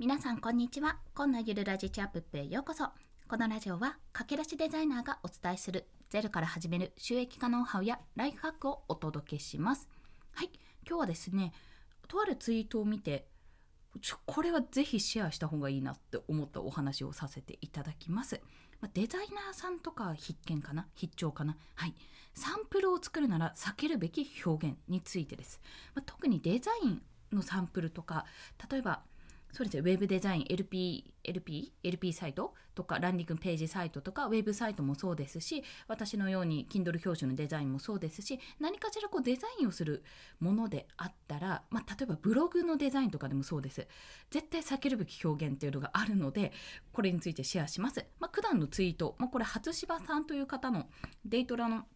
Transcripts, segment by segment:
皆さんこんにちは。今のゆるラジチャップへようこそ。このラジオは駆け出しデザイナーがお伝えする。ゼロから始める収益化ノウハウやライフハックをお届けします。はい。今日はですねとあるツイートを見てこれはぜひシェアした方がいいなって思ったお話をさせていただきます。デザイナーさんとか必見かな？必聴かな？はい。サンプルを作るなら避けるべき表現についてです、まあ特にデザインのサンプルとか例えばそうですね、ウェブデザイン、LP、LP、LP サイトとか、ランディングページサイトとか、ウェブサイトもそうですし、私のように Kindle 表紙のデザインもそうですし、何かしらこうデザインをするものであったら、まあ、例えばブログのデザインとかでもそうです。絶対避けるべき表現っていうのがあるので、これについてシェアします。まあ、九段のツイート、まあ、これ、初芝さんという方のデイトラの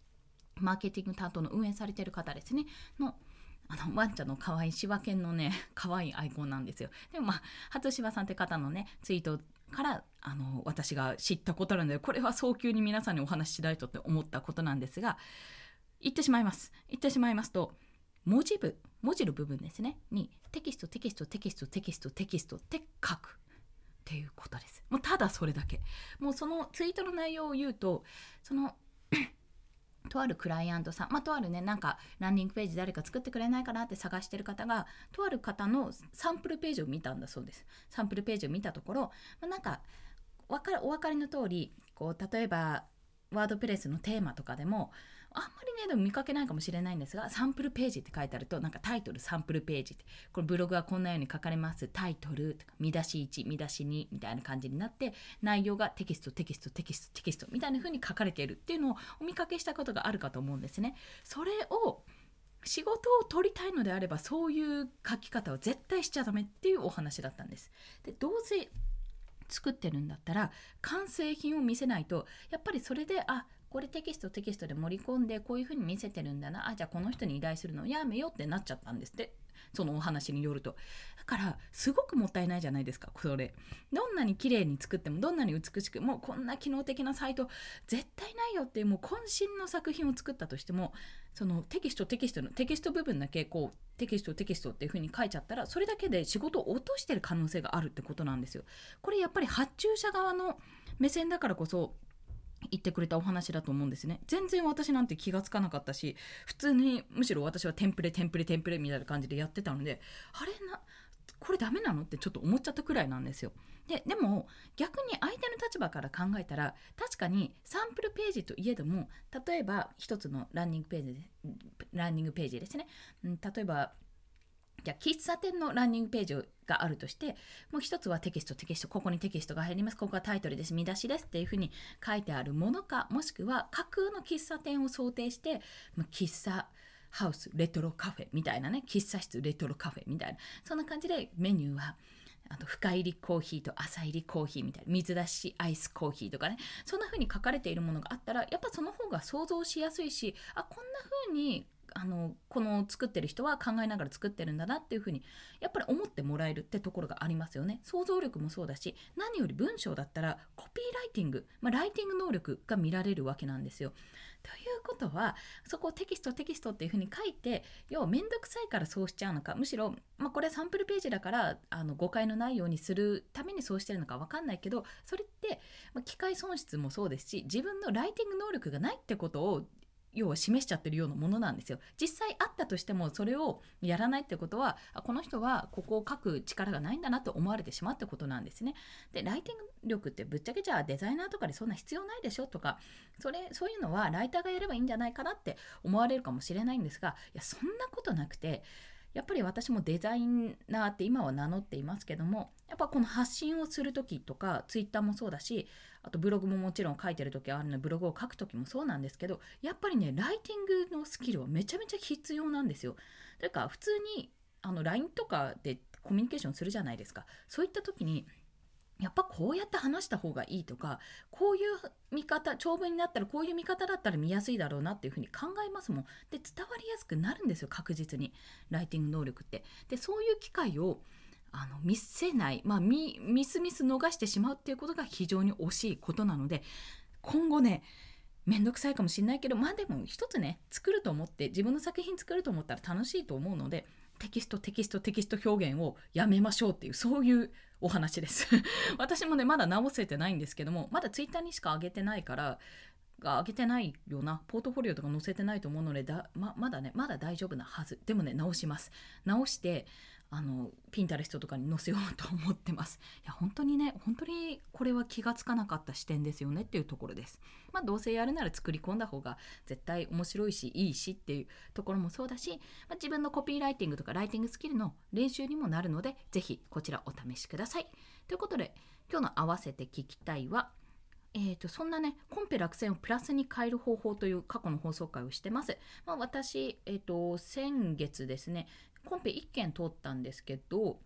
マーケティング担当の運営されている方ですね、のあのワンちゃんの可愛い柴犬のね 可愛いアイコンなんですよ。でもまあ初柴さんって方のねツイートからあの私が知ったことなのでこれは早急に皆さんにお話ししないとって思ったことなんですが言ってしまいます。言ってしまいますと文字部文字の部分ですねにテキストテキストテキストテキストテキストって書く。っていうことです。もうただそれだけ。もうそのツイートの内容を言うとそのとあるクライアントさん、まあ、とあるねなんかランディングページ誰か作ってくれないかなって探してる方がとある方のサンプルページを見たんだそうです。サンプルページを見たところ、まあ、なんかわかお分かりの通りこう例えばワードプレスのテーマとかでもあんまりねでも見かけないかもしれないんですがサンプルページって書いてあるとなんかタイトルサンプルページってこれブログはこんなように書かれますタイトルとか見出し1見出し2みたいな感じになって内容がテキストテキストテキストテキストみたいな風に書かれているっていうのをお見かけしたことがあるかと思うんですね。それを仕事を取りたいのであればそういう書き方は絶対しちゃダメっていうお話だったんです。でどうせ作ってるんだったら完成品を見せないとやっぱりそれであこれテキストテキストで盛り込んでこういう風に見せてるんだな。あじゃあこの人に依頼するのやめようってなっちゃったんですって。そのお話によると。だからすごくもったいないじゃないですかそれ。どんなに綺麗に作ってもどんなに美しくもうこんな機能的なサイト絶対ないよってもう渾身の作品を作ったとしてもそのテキストテキストのテキスト部分だけこうテキストテキストっていう風に書いちゃったらそれだけで仕事を落としてる可能性があるってことなんですよ。これやっぱり発注者側の目線だからこそ言ってくれたお話だと思うんですね。全然私なんて気がつかなかったし普通にむしろ私はテンプレテンプレテンプレみたいな感じでやってたのであれなこれダメなのってちょっと思っちゃったくらいなんですよ。ででも逆に相手の立場から考えたら確かにサンプルページといえども例えば一つのランニングページでランニングページですね、うん、例えばじゃあ喫茶店のランニングページがあるとしてもう一つはテキストテキスト。ここにテキストが入ります。ここがタイトルです。見出しですっていうふうに書いてあるものかもしくは架空の喫茶店を想定して喫茶ハウスレトロカフェみたいなね喫茶室レトロカフェみたいな。そんな感じでメニューはあと深入りコーヒーと浅入りコーヒーみたいな。水出しアイスコーヒーとかね。そんな風に書かれているものがあったらやっぱその方が想像しやすいしあこんな風にあのこの作ってる人は考えながら作ってるんだなっていうふうにやっぱり思ってもらえるってところがありますよね。想像力もそうだし何より文章だったらコピーライティング、まあ、ライティング能力が見られるわけなんですよ。ということはそこをテキストテキストっていうふうに書いて要は面倒くさいからそうしちゃうのかむしろ、まあ、これサンプルページだからあの誤解のないようにするためにそうしてるのか分かんないけどそれって、まあ、機械損失もそうですし自分のライティング能力がないってことを要は示しちゃってるようなものなんですよ。実際あったとしてもそれをやらないってことはこの人はここを書く力がないんだなと思われてしまうってことなんですね。でライティング力ってぶっちゃけじゃあデザイナーとかでそんな必要ないでしょとかそれそういうのはライターがやればいいんじゃないかなって思われるかもしれないんですがいやそんなことなくてやっぱり私もデザイナーって今は名乗っていますけどもやっぱこの発信をする時とかツイッターもそうだしあとブログももちろん書いてる時はあるのでブログを書く時もそうなんですけどやっぱりねライティングのスキルはめちゃめちゃ必要なんですよ。というか普通にあの LINE とかでコミュニケーションするじゃないですか。そういった時にやっぱこうやって話した方がいいとかこういう見方長文になったらこういう見方だったら見やすいだろうなっていうふうに考えますもん。で伝わりやすくなるんですよ確実に。ライティング能力って。でそういう機会をあの見せない、まあ、ミミスミス逃してしまうっていうことが非常に惜しいことなので今後ねめんどくさいかもしれないけどまあでも一つね作ると思って自分の作品作ると思ったら楽しいと思うのでテキストテキストテキスト表現をやめましょうっていうそういうお話です。私もねまだ直せてないんですけどもまだツイッターにしか上げてないから上げてないようなポートフォリオとか載せてないと思うのでだままだねまだ大丈夫なはず。でもね直します。直してあのピンタレストとかに載せようと思ってます。いや本当にね本当にこれは気がつかなかった視点ですよねっていうところです。まあどうせやるなら作り込んだ方が絶対面白いしいいしっていうところもそうだし、まあ、自分のコピーライティングとかライティングスキルの練習にもなるので是非こちらお試しください。ということで今日の合わせて聞きたいはえーと、そんなねコンペ落選をプラスに変える方法という過去の放送回をしてます。まあ、私、えーと、先月ですねコンペ1件通ったんですけど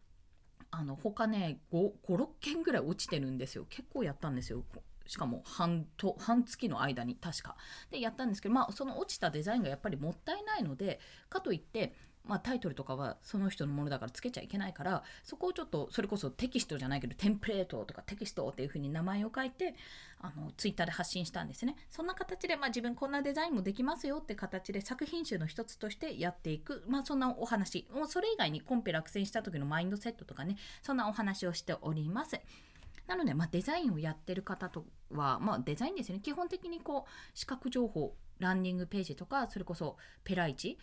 あの他ね56件ぐらい落ちてるんですよ。結構やったんですよ。しかも半と半月の間に確か。でやったんですけどまあその落ちたデザインがやっぱりもったいないのでかといってまあ、タイトルとかはその人のものだからつけちゃいけないからそこをちょっとそれこそテキストじゃないけどテンプレートとかテキストっていう風に名前を書いてあのツイッターで発信したんですね。そんな形で、まあ、自分こんなデザインもできますよって形で作品集の一つとしてやっていく、まあ、そんなお話。もうそれ以外にコンペ落選した時のマインドセットとかね。そんなお話をしております。なので、まあ、デザインをやってる方とは、まあ、デザインですよね。基本的にこう視覚情報ランディングページとかそれこそペライチ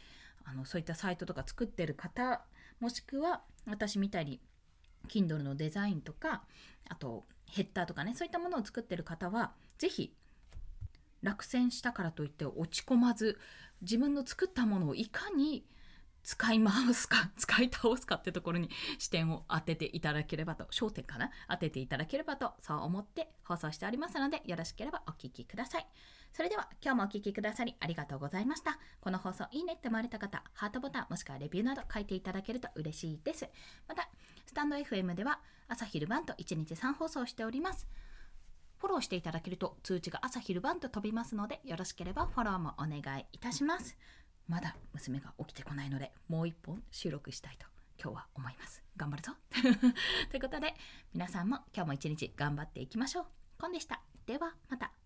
あのそういったサイトとか作ってる方もしくは私みたいに Kindle のデザインとかあとヘッダーとかねそういったものを作ってる方は是非落選したからといって落ち込まず自分の作ったものをいかに使い回すか 使い倒すかってところに視点を当てていただければと焦点かな当てていただければとそう思って放送しておりますのでよろしければお聴きください。それでは今日もお聴きくださりありがとうございました。この放送いいねって思われた方ハートボタンもしくはレビューなど書いていただけると嬉しいです。またスタンド FM では朝昼晩と1日3放送しております。フォローしていただけると通知が朝昼晩と飛びますのでよろしければフォローもお願いいたします。まだ娘が起きてこないのでもう一本収録したいと今日は思います。頑張るぞ。ということで皆さんも今日も一日頑張っていきましょう。コンでした。ではまた。